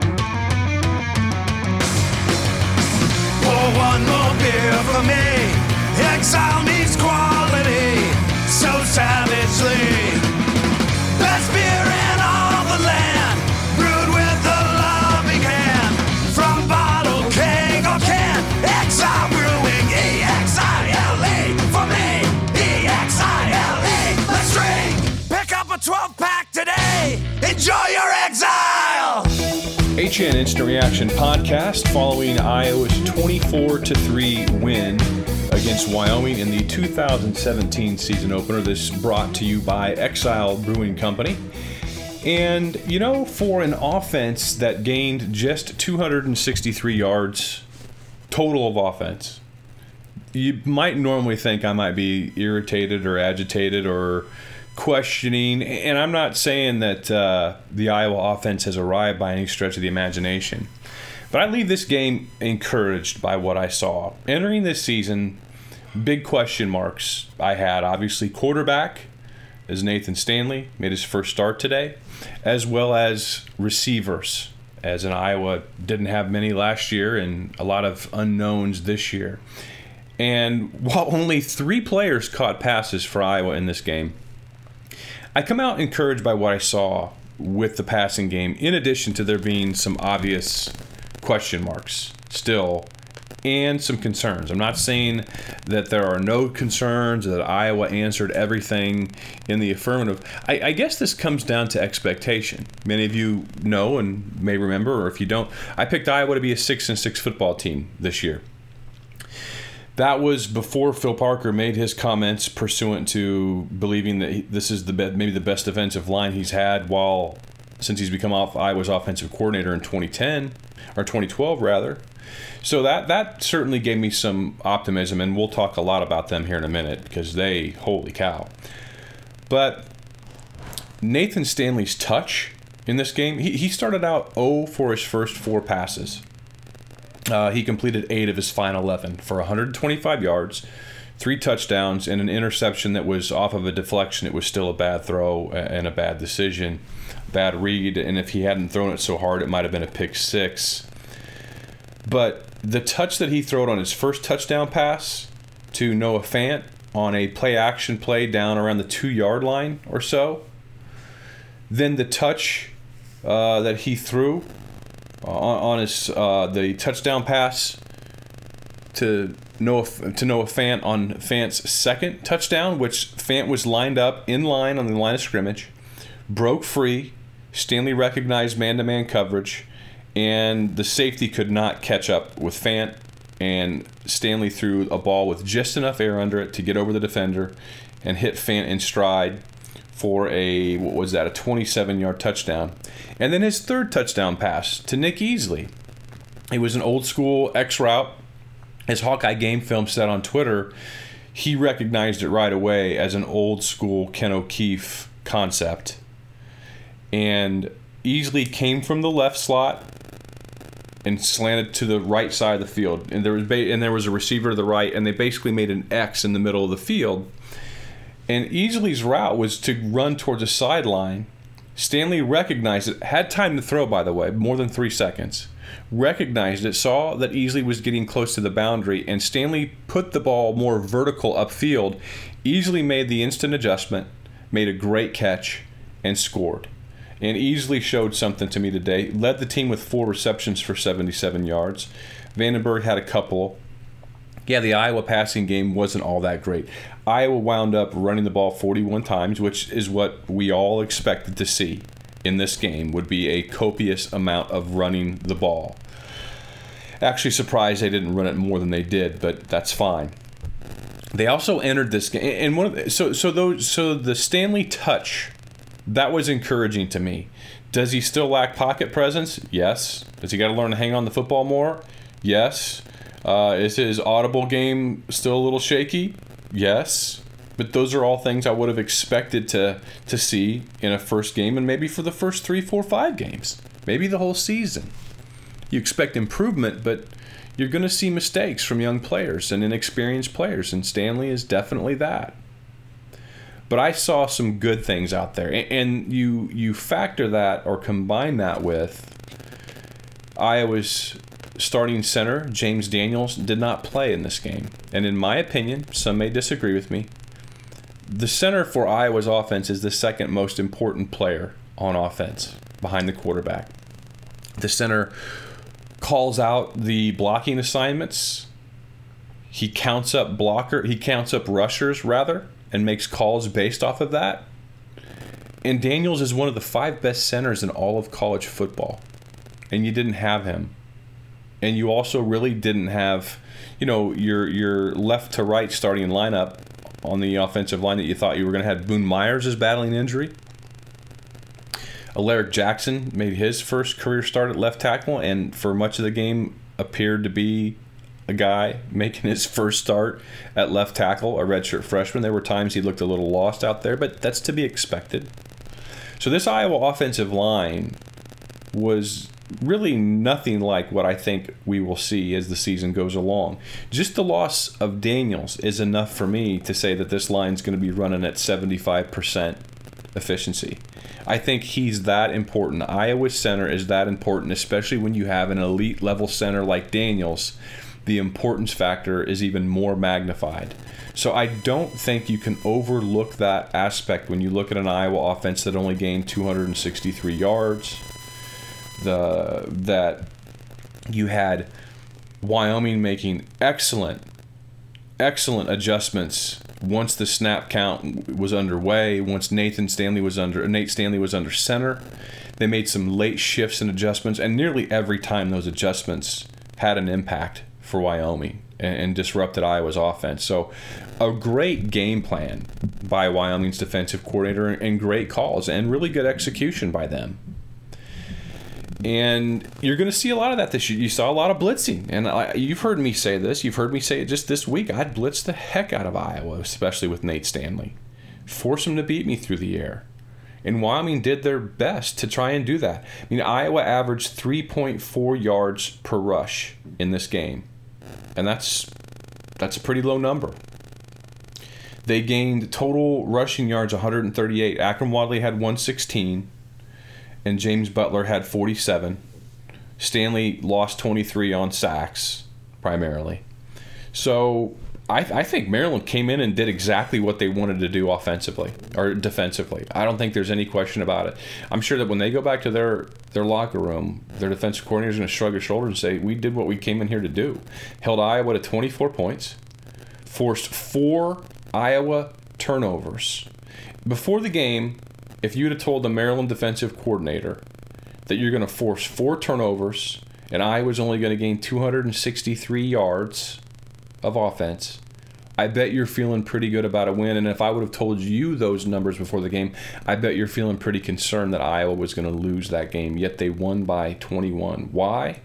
Pour one more beer for me. Exile means quality so savagely. HN Instant Reaction podcast following Iowa's 24 3 win against Wyoming in the 2017 season opener. This brought to you by Exile Brewing Company. And, you know, for an offense that gained just 263 yards total of offense, you might normally think I might be irritated or agitated or questioning. And I'm not saying that uh, the Iowa offense has arrived by any stretch of the imagination. But I leave this game encouraged by what I saw. Entering this season, big question marks I had. Obviously, quarterback is Nathan Stanley, made his first start today, as well as receivers, as in Iowa didn't have many last year and a lot of unknowns this year. And while only three players caught passes for Iowa in this game, I come out encouraged by what I saw with the passing game, in addition to there being some obvious question marks still and some concerns. I'm not saying that there are no concerns, that Iowa answered everything in the affirmative. I, I, guess this comes down to expectation. Many of you know and may remember, or if you don't, I picked Iowa to be a six and six football team this year. That was before Phil Parker made his comments pursuant to believing that he, this is the be- maybe the best defensive line he's had while since he's become off Iowa's offensive coordinator in 2010 or 2012 rather. So that that certainly gave me some optimism, and we'll talk a lot about them here in a minute because they holy cow. But Nathan Stanley's touch in this game, he, he started out 0 for his first four passes. Uh, he completed eight of his final 11 for 125 yards, three touchdowns, and an interception that was off of a deflection. It was still a bad throw and a bad decision, bad read. And if he hadn't thrown it so hard, it might have been a pick six. But the touch that he throwed on his first touchdown pass to Noah Fant on a play action play down around the two yard line or so, then the touch uh, that he threw on, on his uh, the touchdown pass to Noah to Noah Fant on Fant's second touchdown, which Fant was lined up in line on the line of scrimmage, broke free. Stanley recognized man-to-man coverage, and the safety could not catch up with Fant. And Stanley threw a ball with just enough air under it to get over the defender and hit Fant in stride for a what was that a 27 yard touchdown. And then his third touchdown pass to nick easley. It was an old school x route. As hawkeye game film said on twitter he recognized it right away as an old school ken o'keefe concept. And easley came from the left slot and slanted to the right side of the field. And there was ba- and there was a receiver to the right and they basically made an x in the middle of the field and Easley's route was to run towards a sideline. Stanley recognized it, had time to throw, by the way, more than three seconds. Recognized it, saw that Easley was getting close to the boundary, and Stanley put the ball more vertical upfield. Easley made the instant adjustment, made a great catch, and scored. And Easley showed something to me today. Led the team with four receptions for 77 yards. VandeBerg had a couple yeah, the Iowa passing game wasn't all that great. Iowa wound up running the ball 41 times, which is what we all expected to see in this game would be a copious amount of running the ball. Actually surprised they didn't run it more than they did, but that's fine. They also entered this game and one of the, so so those so the Stanley touch that was encouraging to me Does he still lack pocket presence? Yes. Does he got to learn to hang on the football more? Yes. Uh, is his audible game still a little shaky? Yes. But those are all things I would have expected to to see in a first game, and maybe for the first three, four, five games, maybe the whole season. You expect improvement, but you're going to see mistakes from young players and inexperienced players, and Stanley is definitely that. But I saw some good things out there, and you you factor that or combine that with Iowa's starting center James Daniels did not play in this game, and in my opinion, some may disagree with me. The center for Iowa's offense is the second most important player on offense behind the quarterback. The center calls out the blocking assignments. He counts up blocker, he counts up rushers rather, and makes calls based off of that. And Daniels is one of the five best centers in all of college football. And you didn't have him. And you also really didn't have, you know, your your left to right starting lineup on the offensive line that you thought you were going to have. Boone Myers is battling injury. Alaric Jackson made his first career start at left tackle, and for much of the game appeared to be a guy making his first start at left tackle, a redshirt freshman. There were times he looked a little lost out there, but that's to be expected. So this Iowa offensive line was really nothing like what I think we will see as the season goes along. Just the loss of Daniels is enough for me to say that this line's going to be running at 75% efficiency. I think he's that important. Iowa center is that important, especially when you have an elite level center like Daniels. The importance factor is even more magnified. So I don't think you can overlook that aspect when you look at an Iowa offense that only gained 263 yards. The that you had Wyoming making excellent excellent adjustments once the snap count was underway, once Nathan Stanley was under Nate Stanley was under center, they made some late shifts and adjustments, and nearly every time those adjustments had an impact for Wyoming and, and disrupted Iowa's offense. So, a great game plan by Wyoming's defensive coordinator and great calls and really good execution by them. And you're going to see a lot of that this year. You saw a lot of blitzing. And I, you've heard me say this. You've heard me say it just this week. I'd blitz the heck out of Iowa, especially with Nate Stanley. Force him to beat me through the air. And Wyoming did their best to try and do that. I mean, Iowa averaged 3.4 yards per rush in this game. And that's that's a pretty low number. They gained total rushing yards 138. Akrum Wadley had 116 and James Butler had 47. Stanley lost 23 on sacks, primarily. So I, I, think Maryland came in and did exactly what they wanted to do offensively or defensively. I don't think there's any question about it. I'm sure that when they go back to their, their locker room, their defensive coordinator is going to shrug his shoulders and say, We did what we came in here to do. Held Iowa to 24 points, forced four Iowa turnovers. Before the game, if you'd have told the Maryland defensive coordinator that you're going to force four turnovers and I was only going to gain 263 yards of offense, I bet you're feeling pretty good about a win. And if I would have told you those numbers before the game, I bet you're feeling pretty concerned that Iowa was going to lose that game. Yet they won by 21. Why?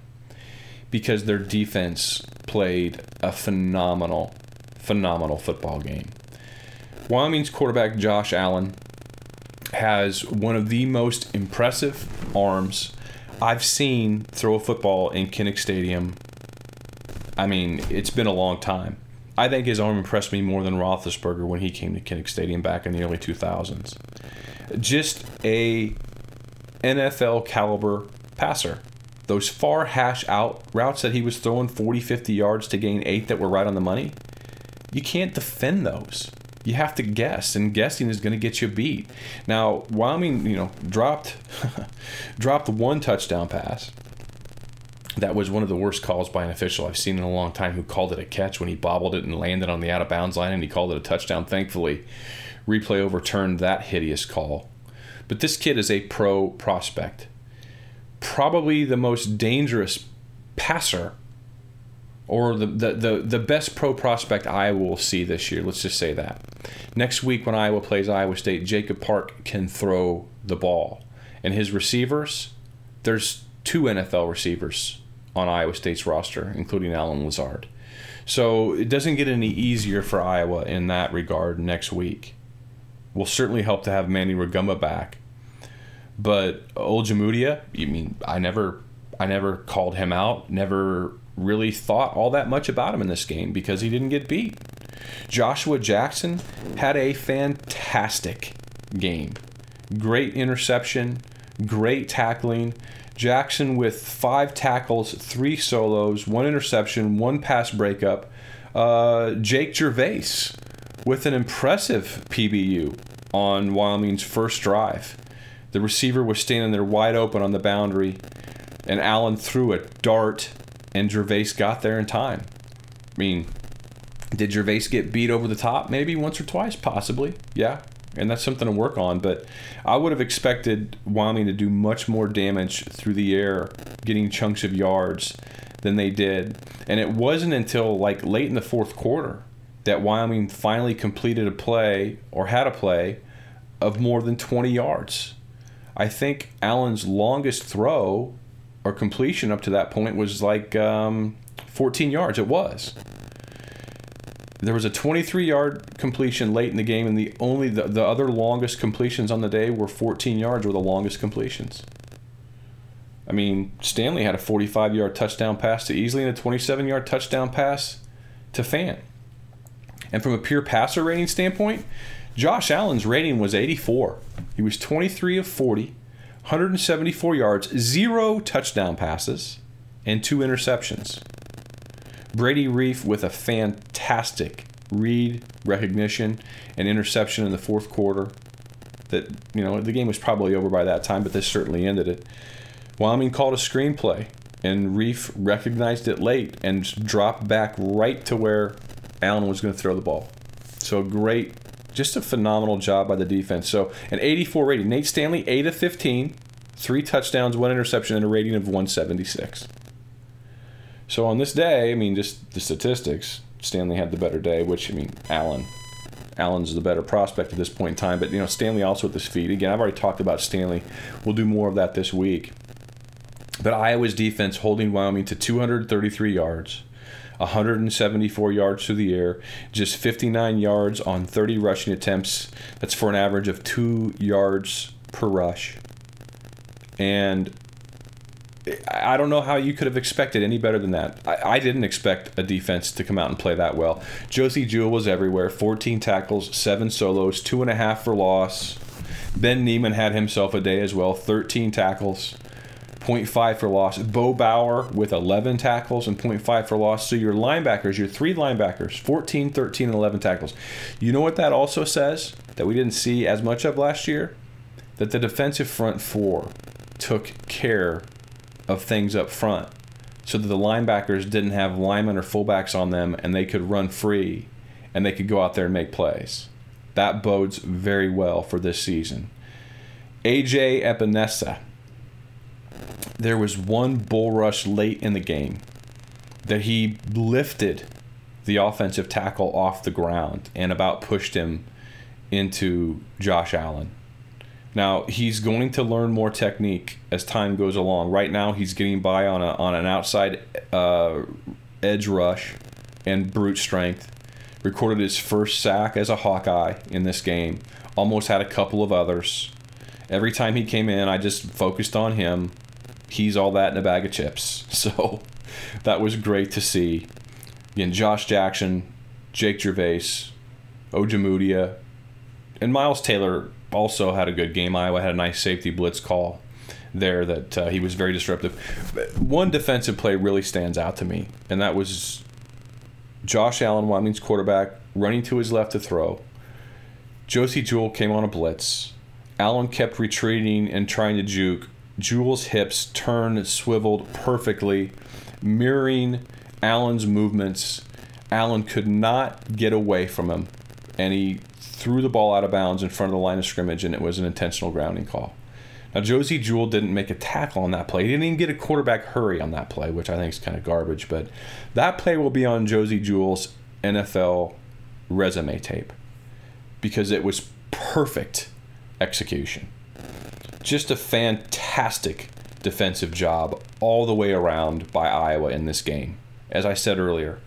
Because their defense played a phenomenal, phenomenal football game. Wyoming's quarterback, Josh Allen, has one of the most impressive arms I've seen throw a football in Kinnick Stadium. I mean, it's been a long time. I think his arm impressed me more than Roethlisberger when he came to Kinnick Stadium back in the early 2000s. Just a NFL caliber passer. Those far hash out routes that he was throwing 40, 50 yards to gain eight that were right on the money, you can't defend those you have to guess, and guessing is going to get you beat. Now, Wyoming, you know, dropped dropped one touchdown pass. That was one of the worst calls by an official I've seen in a long time who called it a catch when he bobbled it and landed on the out of bounds line and he called it a touchdown. Thankfully, replay overturned that hideous call. But this kid is a pro prospect. Probably the most dangerous passer or the, the, the, the best pro prospect Iowa will see this year. Let's just say that. Next week, when Iowa plays Iowa State, Jacob Park can throw the ball. and his receivers, there's two NFL receivers on Iowa State's roster, including Allen Lazard. So it doesn't get any easier for Iowa in that regard next week. Will certainly help to have Manny Rugamba back. But Ojemudia, I mean, I never I never called him out, never really thought all that much about him in this game because he didn't get beat. Joshua Jackson had a fantastic game. Great interception, great tackling. Jackson with five tackles, three solos, one interception, one pass breakup. Uh, Jake Gervase with an impressive PBU on Wyoming's first drive. The receiver was standing there wide open on the boundary, and Allen threw a dart, and Gervase got there in time. I mean, did Gervase get beat over the top? Maybe once or twice, possibly. Yeah, and that's something to work on. But I would have expected Wyoming to do much more damage through the air, getting chunks of yards than they did. And it wasn't until like late in the fourth quarter that Wyoming finally completed a play or had a play of more than 20 yards. I think Allen's longest throw completion up to that point was like um, 14 yards. It was. There was a 23 yard completion late in the game, and the only the, the other longest completions on the day were 14 yards, were the longest completions. I mean, Stanley had a 45 yard touchdown pass to Easley and a 27 yard touchdown pass to Fant. And from a pure passer rating standpoint, Josh Allen's rating was 84. He was 23 of 40, 174 yards, zero touchdown passes, and two interceptions. Brady Reiff with a fantastic read, recognition, and interception in the fourth quarter. That, you know, the game was probably over by that time, but this certainly ended it. Wyoming called a screenplay, and Reiff recognized it late and dropped back right to where Allen was going to throw the ball. So great, just a phenomenal job by the defense. So an 84 rating. Nate Stanley, 8 of 15, three touchdowns, one interception, and a rating of 176. So on this day, I mean, just the statistics, Stanley had the better day, which, I mean, Allen. Allen's the better prospect at this point in time, but you know Stanley also with this feet. Again, I've already talked about Stanley. We'll do more of that this week. But Iowa's defense holding Wyoming to 233 yards, 174 yards through the air, just 59 yards on 30 rushing attempts. That's for an average of two yards per rush. And I don't know how you could have expected any better than that. I, I, didn't expect a defense to come out and play that well. Josey Jewell was everywhere 14 tackles, seven solos, two and a half for loss. Ben Niemann had himself a day as well 13 tackles, 0.5 for loss. Bo Bower with 11 tackles and 0.5 for loss. So your linebackers, your three linebackers, 14, 13, and 11 tackles. You know what that also says that we didn't see as much of last year? That the defensive front four took care of things up front so that the linebackers didn't have linemen or fullbacks on them and they could run free and they could go out there and make plays. That bodes very well for this season. AJ Epenesa. There was one bull rush late in the game that he lifted the offensive tackle off the ground and about pushed him into Josh Allen. Now he's going to learn more technique as time goes along. Right now, he's getting by on a on an outside uh, edge rush and brute strength. Recorded his first sack as a Hawkeye in this game. Almost had a couple of others. Every time he came in, I just focused on him. He's all that in a bag of chips. So that was great to see. Again, Josh Jackson, Jake Gervase, Ojemudia, and Miles Taylor also had a good game. Iowa had a nice safety blitz call there that uh, he was very disruptive. One defensive play really stands out to me, and that was Josh Allen, Wyoming's quarterback, running to his left to throw. Josey Jewell came on a blitz. Allen kept retreating and trying to juke. Jewell's hips turned, swiveled perfectly, mirroring Allen's movements. Allen could not get away from him, and he threw the ball out of bounds in front of the line of scrimmage, and it was an intentional grounding call. Now, Josey Jewell didn't make a tackle on that play. He didn't even get a quarterback hurry on that play, which I think is kind of garbage. But that play will be on Josey Jewell's NFL resume tape because it was perfect execution. Just a fantastic defensive job all the way around by Iowa in this game. As I said earlier,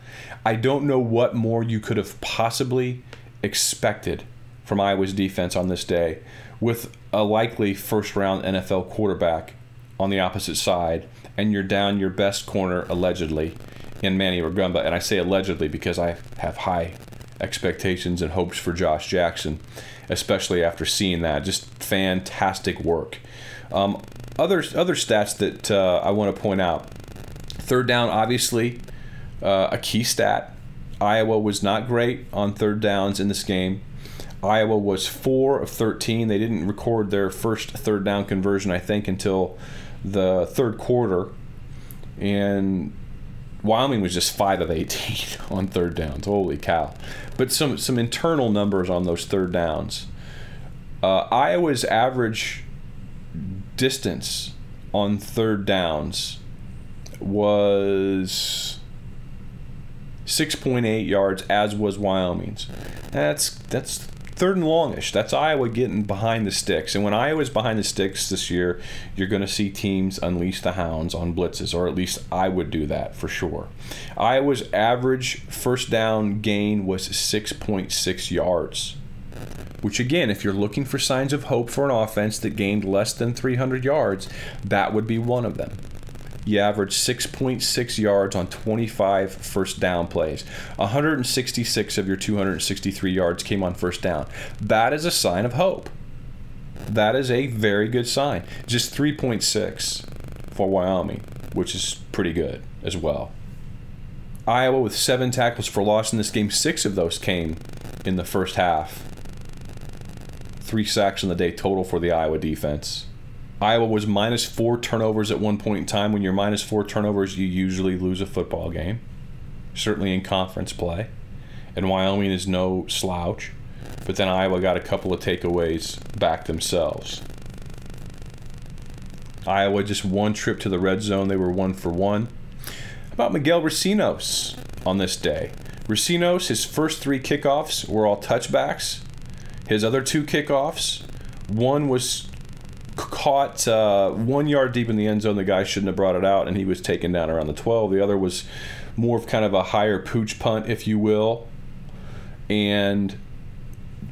I don't know what more you could have possibly expected from Iowa's defense on this day with a likely first round NFL quarterback on the opposite side and you're down your best corner allegedly in Manny Rugamba. And I say allegedly because I have high expectations and hopes for Josh Jackson, especially after seeing that. Just fantastic work. Um, other other stats that uh, I want to point out: third down, obviously, uh, a key stat. Iowa was not great on third downs in this game. Iowa was four of 13. They didn't record their first third down conversion, I think, until the third quarter. And Wyoming was just five of 18 on third downs. Holy cow! But some some internal numbers on those third downs. Uh, Iowa's average distance on third downs was 6.8 yards, as was Wyoming's. That's that's third and longish. That's Iowa getting behind the sticks. And when Iowa's behind the sticks this year, you're going to see teams unleash the hounds on blitzes, or at least I would do that for sure. Iowa's average first down gain was 6.6 yards. Which, again, if you're looking for signs of hope for an offense that gained less than 300 yards, that would be one of them you averaged 6.6 yards on 25 first down plays. 166 of your 263 yards came on first down. That is a sign of hope. That is a very good sign. Just 3.6 for Wyoming, which is pretty good as well. Iowa with seven tackles for loss in this game. Six of those came in the first half. Three sacks in the day total for the Iowa defense. Iowa was minus four turnovers at one point in time. When you're minus four turnovers, you usually lose a football game, certainly in conference play. And Wyoming is no slouch. But then Iowa got a couple of takeaways back themselves. Iowa just one trip to the red zone. They were one for one. About Miguel Recinos on this day? Recinos, his first three kickoffs were all touchbacks. His other two kickoffs, one was caught uh, one yard deep in the end zone. The guy shouldn't have brought it out, and he was taken down around the 12. The other was more of kind of a higher pooch punt, if you will. And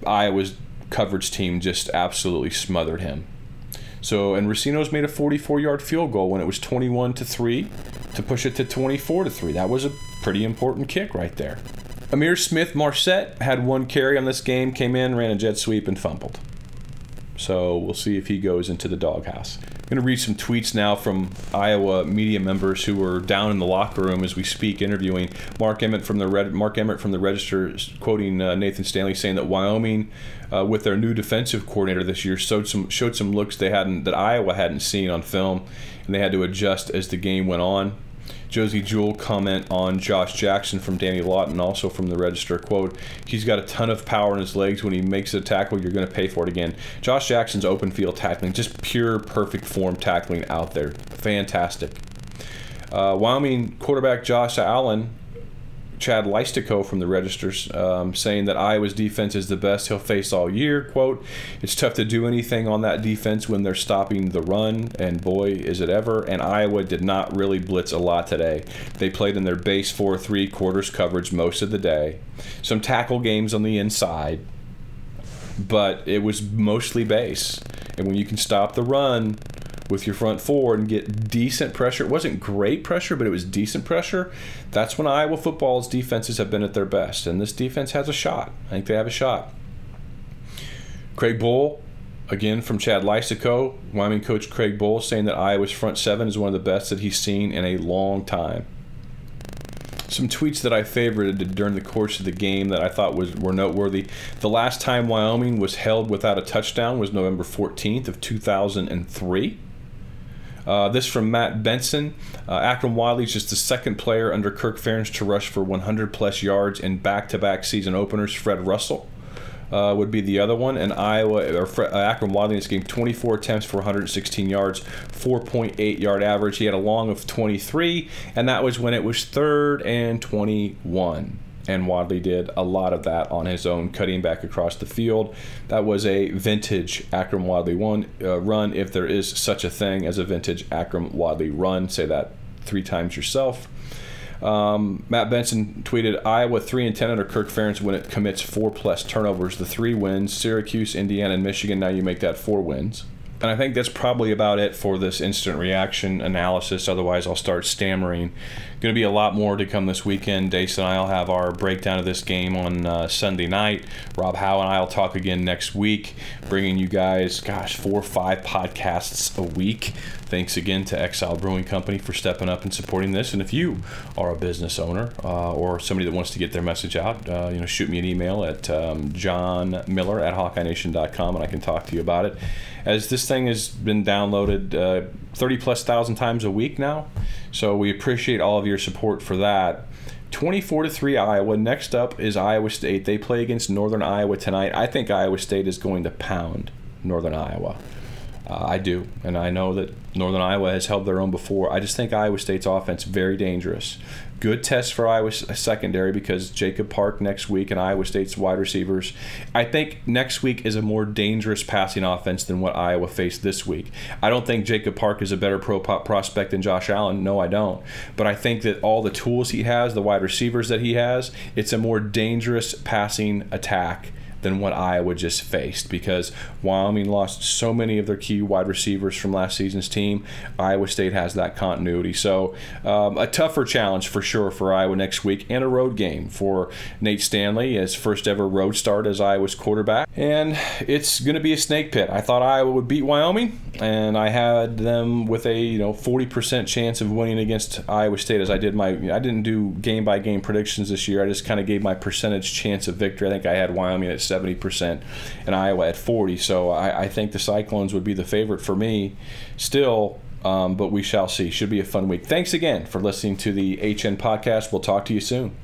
Iowa's coverage team just absolutely smothered him. So, and Recinos made a 44 yard field goal when it was 21 to 3 to push it to 24 to 3. That was a pretty important kick right there. Ihmir Smith Marsette had one carry on this game, came in, ran a jet sweep, and fumbled. So we'll see if he goes into the doghouse. I'm going to read some tweets now from Iowa media members who are down in the locker room as we speak, interviewing Mark Emmert from the Red, Mark Emmert from the Register, quoting uh, Nathan Stanley, saying that Wyoming, uh, with their new defensive coordinator this year, showed some showed some looks they hadn't that Iowa hadn't seen on film, and they had to adjust as the game went on. Josey Jewell comment on Josh Jackson from Danny Lawton, also from the Register. Quote, he's got a ton of power in his legs. When he makes a tackle, you're going to pay for it again. Josh Jackson's open field tackling, just pure perfect form tackling out there. Fantastic. Uh, Wyoming quarterback Josh Allen Chad Leistikow from the Registers um, saying that Iowa's defense is the best he'll face all year. Quote, it's tough to do anything on that defense when they're stopping the run, and boy, is it ever. And Iowa did not really blitz a lot today. They played in their base 4 3 quarters coverage most of the day. Some tackle games on the inside, but it was mostly base. And when you can stop the run, with your front four and get decent pressure. It wasn't great pressure, but it was decent pressure. That's when Iowa football's defenses have been at their best. And this defense has a shot. I think they have a shot. Craig Bohl, again from Chad Leistikow, Wyoming coach Craig Bohl, saying that Iowa's front seven is one of the best that he's seen in a long time. Some tweets that I favorited during the course of the game that I thought was were noteworthy. The last time Wyoming was held without a touchdown was November 14th of 2003. Uh, this from Matt Benson. Uh, Wadley is just the second player under Kirk Ferentz to rush for 100 plus yards in back-to-back season openers. Fred Russell. Uh, would be the other one. And Iowa or Fre- uh, Akrum Wadley in this game, 24 attempts for 116 yards, 4.8 yard average. He had a long of 23, and that was when it was third and 21. And Wadley did a lot of that on his own, cutting back across the field. That was a vintage Akrum Wadley one uh, run, if there is such a thing as a vintage Akrum Wadley run. Say that three times yourself. Um, Matt Benson tweeted Iowa 3 and 10 under Kirk Ferentz when it commits four plus turnovers. The three wins Syracuse, Indiana, and Michigan. Now you make that four wins. And I think that's probably about it for this instant reaction analysis. Otherwise, I'll start stammering. Going to be a lot more to come this weekend. Dace and I will have our breakdown of this game on uh, Sunday night. Rob Howe and I will talk again next week, bringing you guys, gosh, four or five podcasts a week. Thanks again to Exile Brewing Company for stepping up and supporting this. And if you are a business owner uh, or somebody that wants to get their message out, uh, you know, shoot me an email at um, johnmiller at HawkeyeNation.com and I can talk to you about it as this thing has been downloaded uh, 30 plus thousand times a week now. So we appreciate all of your support for that. 24 to 3 Iowa. Next up is Iowa State. They play against Northern Iowa tonight. I think Iowa State is going to pound Northern Iowa. Uh, I do, and I know that Northern Iowa has held their own before. I just think Iowa State's offense very dangerous. Good test for Iowa secondary because Jacob Park next week and Iowa State's wide receivers. I think next week is a more dangerous passing offense than what Iowa faced this week. I don't think Jacob Park is a better pro prospect than Josh Allen. No, I don't. But I think that all the tools he has, the wide receivers that he has, it's a more dangerous passing attack than what Iowa just faced because Wyoming lost so many of their key wide receivers from last season's team. Iowa State has that continuity. So, um, a tougher challenge for sure for Iowa next week and a road game for Nate Stanley, his first ever road start as Iowa's quarterback. And it's going to be a snake pit. I thought Iowa would beat Wyoming, and I had them with a you know 40% chance of winning against Iowa State as I did my I didn't do game by game predictions this year. I just kind of gave my percentage chance of victory. I think I had Wyoming at 70% and Iowa at 40. So I, I think the Cyclones would be the favorite for me still. Um, but we shall see. Should be a fun week. Thanks again for listening to the HN podcast. We'll talk to you soon.